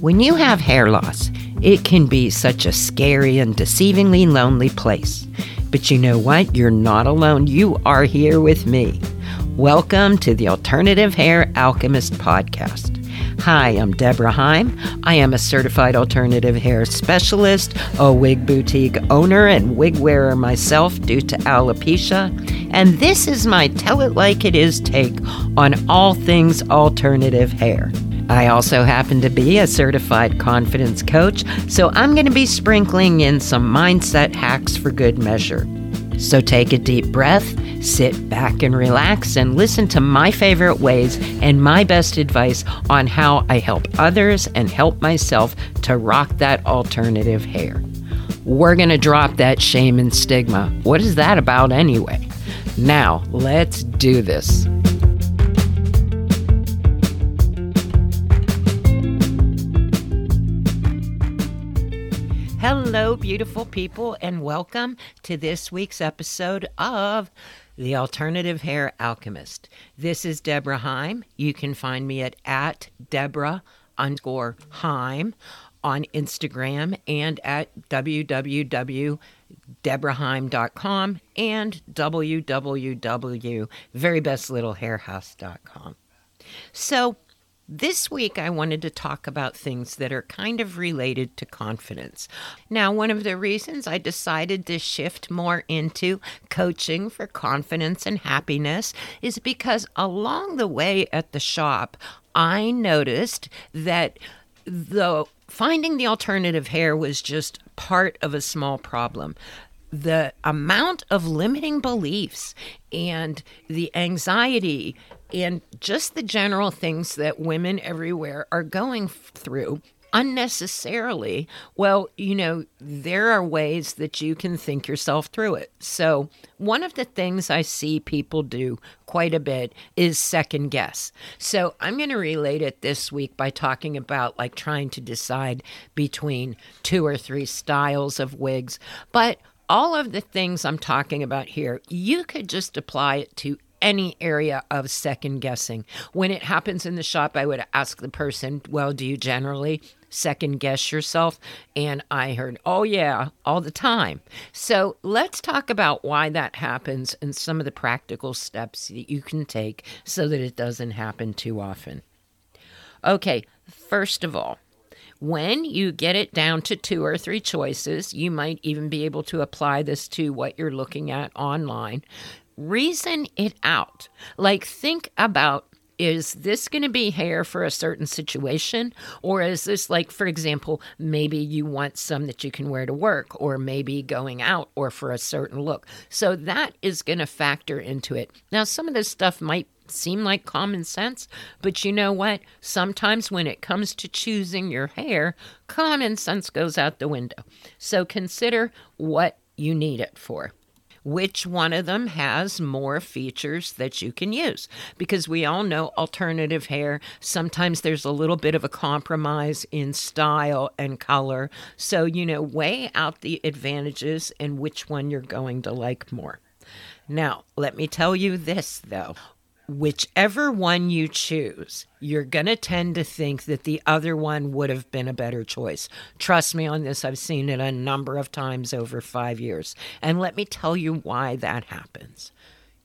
When you have hair loss, it can be such a scary and deceivingly lonely place. But you know what? You're not alone. You are here with me. Welcome to the Alternative Hair Alchemist podcast. Hi, I'm Debra Heim. I am a certified alternative hair specialist, a wig boutique owner, and wig wearer myself due to alopecia. And this is my Tell It Like It Is take on all things alternative hair. I also happen to be a certified confidence coach, so I'm going to be sprinkling in some mindset hacks for good measure. So take a deep breath, sit back and relax, and listen to my favorite ways and my best advice on how I help others and help myself to rock that alternative hair. We're going to drop that shame and stigma. What is that about anyway? Now, let's do this. Hello, beautiful people, and welcome to this week's episode of The Alternative Hair Alchemist. This is Debra Heim. You can find me at, at Debra underscore Heim on Instagram and at www.debraheim.com and www.verybestlittlehairhouse.com. So, this week, I wanted to talk about things that are kind of related to confidence. Now, one of the reasons I decided to shift more into coaching for confidence and happiness is because along the way at the shop, I noticed that the finding the alternative hair was just part of a small problem the amount of limiting beliefs and the anxiety and just the general things that women everywhere are going through unnecessarily, well, you know, there are ways that you can think yourself through it. So, one of the things I see people do quite a bit is second guess. So, I'm going to relate it this week by talking about like trying to decide between two or three styles of wigs. But all of the things I'm talking about here, you could just apply it to any area of second guessing. When it happens in the shop, I would ask the person, Well, do you generally second guess yourself? And I heard, Oh, yeah, all the time. So let's talk about why that happens and some of the practical steps that you can take so that it doesn't happen too often. Okay, first of all, when you get it down to two or three choices, you might even be able to apply this to what you're looking at online reason it out. Like, think about is this going to be hair for a certain situation? Or is this like, for example, maybe you want some that you can wear to work, or maybe going out, or for a certain look? So that is going to factor into it. Now, some of this stuff might seem like common sense, but you know what? Sometimes when it comes to choosing your hair, common sense goes out the window. So consider what you need it for which one of them has more features that you can use. Because we all know alternative hair, sometimes there's a little bit of a compromise in style and color. So, you know, weigh out the advantages and which one you're going to like more. Now, let me tell you this though whichever one you choose, you're going to tend to think that the other one would have been a better choice. Trust me on this, I've seen it a number of times over five years. And let me tell you why that happens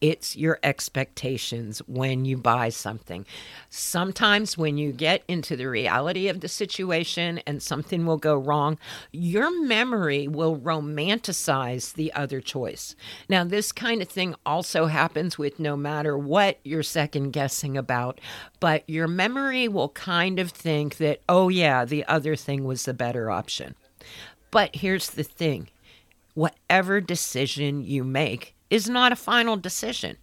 it's your expectations when you buy something. Sometimes, when you get into the reality of the situation and something will go wrong, your memory will romanticize the other choice. Now, this kind of thing also happens with no matter what you're second guessing about, but your memory will kind of think that, oh, yeah, the other thing was the better option. But here's the thing whatever decision you make, is not a final decision.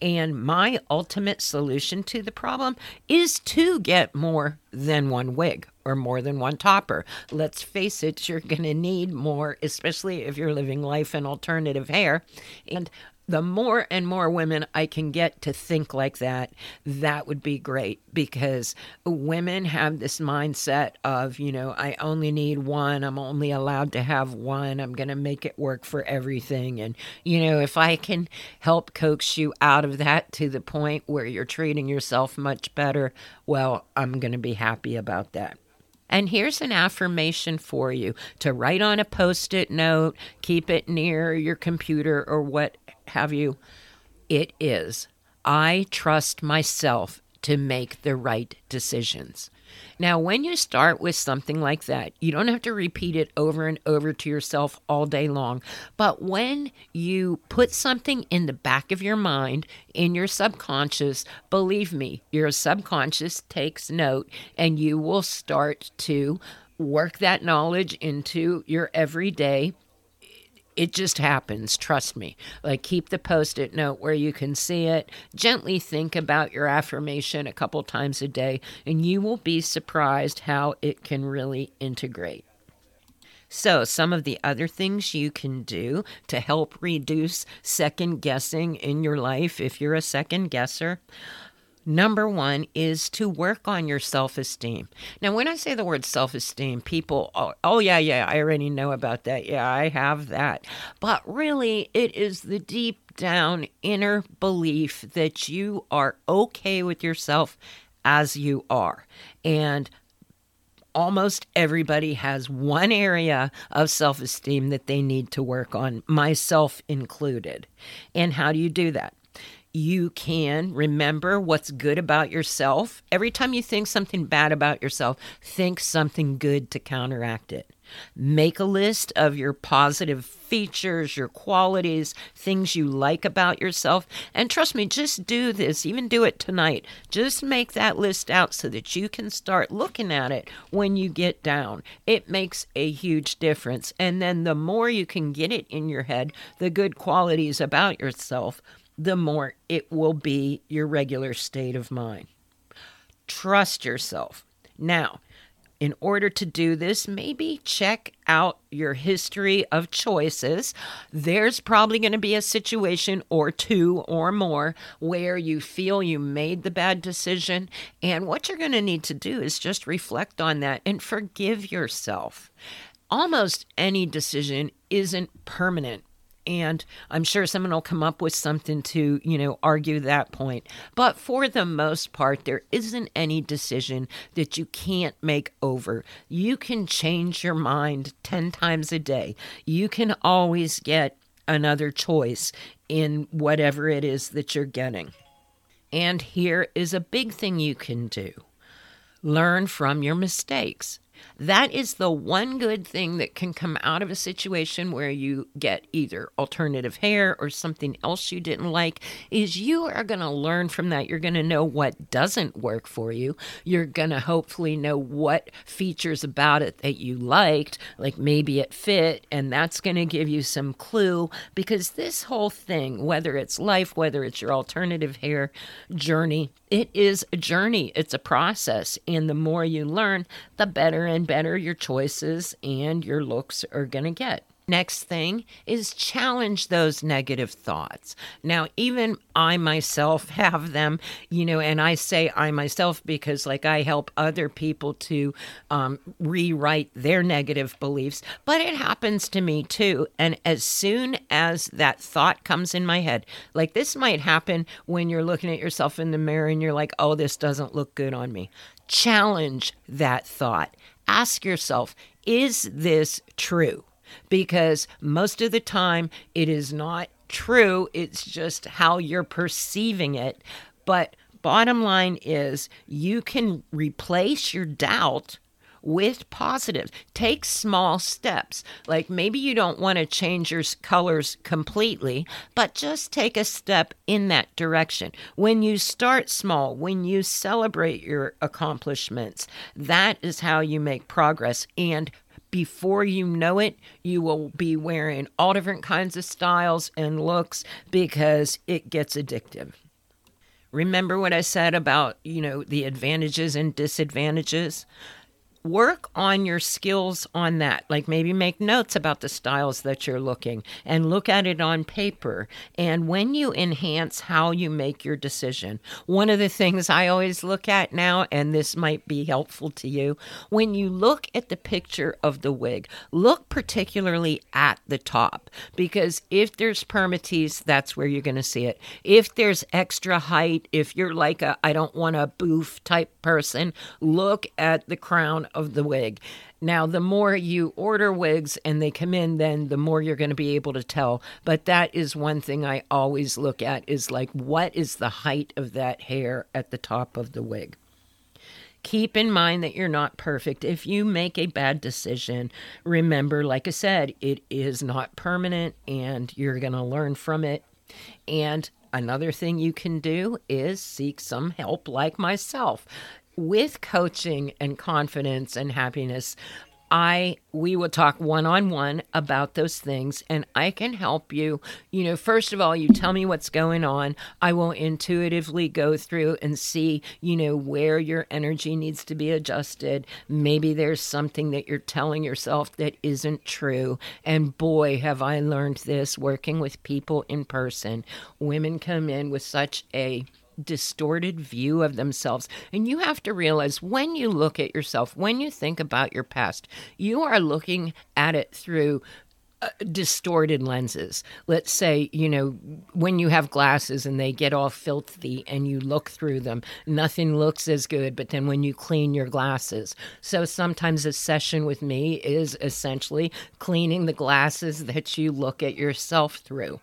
And my ultimate solution to the problem is to get more than one wig or more than one topper. Let's face it, you're going to need more, especially if you're living life in alternative hair. And the more and more women I can get to think like that, that would be great because women have this mindset of, you know, I only need one, I'm only allowed to have one, I'm going to make it work for everything. And, you know, if I can help coax you out of that to the point where you're treating yourself much better, well, I'm going to be happy about that. And here's an affirmation for you to write on a post it note, keep it near your computer or what have you. It is I trust myself to make the right decisions. Now, when you start with something like that, you don't have to repeat it over and over to yourself all day long. But when you put something in the back of your mind, in your subconscious, believe me, your subconscious takes note and you will start to work that knowledge into your everyday it just happens, trust me. Like keep the post it note where you can see it. Gently think about your affirmation a couple times a day, and you will be surprised how it can really integrate. So, some of the other things you can do to help reduce second guessing in your life if you're a second guesser Number one is to work on your self esteem. Now, when I say the word self esteem, people, oh, oh, yeah, yeah, I already know about that. Yeah, I have that. But really, it is the deep down inner belief that you are okay with yourself as you are. And almost everybody has one area of self esteem that they need to work on, myself included. And how do you do that? You can remember what's good about yourself. Every time you think something bad about yourself, think something good to counteract it. Make a list of your positive features, your qualities, things you like about yourself. And trust me, just do this, even do it tonight. Just make that list out so that you can start looking at it when you get down. It makes a huge difference. And then the more you can get it in your head, the good qualities about yourself, the more it will be your regular state of mind. Trust yourself. Now, in order to do this, maybe check out your history of choices. There's probably going to be a situation or two or more where you feel you made the bad decision. And what you're going to need to do is just reflect on that and forgive yourself. Almost any decision isn't permanent and I'm sure someone will come up with something to, you know, argue that point. But for the most part, there isn't any decision that you can't make over. You can change your mind 10 times a day. You can always get another choice in whatever it is that you're getting. And here is a big thing you can do learn from your mistakes. That is the one good thing that can come out of a situation where you get either alternative hair or something else you didn't like is you are going to learn from that. You're going to know what doesn't work for you. You're going to hopefully know what features about it that you liked, like maybe it fit, and that's going to give you some clue because this whole thing, whether it's life, whether it's your alternative hair journey, it is a journey, it's a process. And the more you learn, the better and better your choices and your looks are going to get. Next thing is challenge those negative thoughts. Now, even I myself have them, you know, and I say I myself because, like, I help other people to um, rewrite their negative beliefs, but it happens to me too. And as soon as that thought comes in my head, like this might happen when you're looking at yourself in the mirror and you're like, oh, this doesn't look good on me. Challenge that thought. Ask yourself, is this true? Because most of the time it is not true. It's just how you're perceiving it. But bottom line is you can replace your doubt with positives. Take small steps. Like maybe you don't want to change your colors completely, but just take a step in that direction. When you start small, when you celebrate your accomplishments, that is how you make progress. And before you know it, you will be wearing all different kinds of styles and looks because it gets addictive. Remember what I said about, you know, the advantages and disadvantages? Work on your skills on that. Like maybe make notes about the styles that you're looking and look at it on paper. And when you enhance how you make your decision, one of the things I always look at now, and this might be helpful to you, when you look at the picture of the wig, look particularly at the top because if there's permatease, that's where you're going to see it. If there's extra height, if you're like a I don't want a boof type person, look at the crown of the wig. Now, the more you order wigs and they come in, then the more you're going to be able to tell. But that is one thing I always look at is like, what is the height of that hair at the top of the wig? Keep in mind that you're not perfect. If you make a bad decision, remember, like I said, it is not permanent and you're going to learn from it. And another thing you can do is seek some help, like myself. With coaching and confidence and happiness, I we will talk one on one about those things and I can help you. You know, first of all, you tell me what's going on. I will intuitively go through and see, you know, where your energy needs to be adjusted. Maybe there's something that you're telling yourself that isn't true. And boy, have I learned this working with people in person. Women come in with such a distorted view of themselves. And you have to realize when you look at yourself, when you think about your past, you are looking at it through uh, distorted lenses. Let's say, you know, when you have glasses and they get all filthy and you look through them, nothing looks as good, but then when you clean your glasses. So sometimes a session with me is essentially cleaning the glasses that you look at yourself through.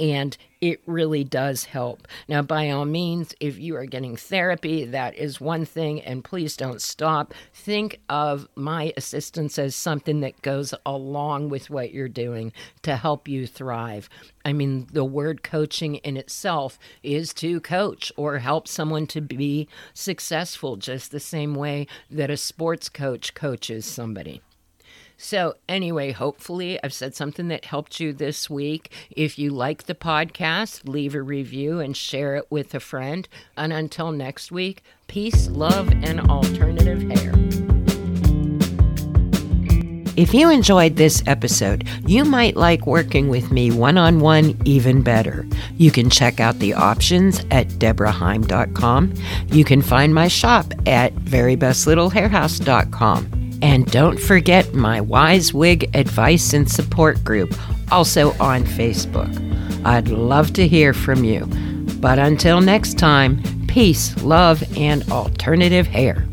And it really does help. Now, by all means, if you are getting therapy, that is one thing, and please don't stop. Think of my assistance as something that goes along with what you're doing to help you thrive. I mean, the word coaching in itself is to coach or help someone to be successful, just the same way that a sports coach coaches somebody. So, anyway, hopefully, I've said something that helped you this week. If you like the podcast, leave a review and share it with a friend. And until next week, peace, love, and alternative hair. If you enjoyed this episode, you might like working with me one on one even better. You can check out the options at debraheim.com. You can find my shop at verybestlittlehairhouse.com. And don't forget my Wise Wig advice and support group, also on Facebook. I'd love to hear from you. But until next time, peace, love, and alternative hair.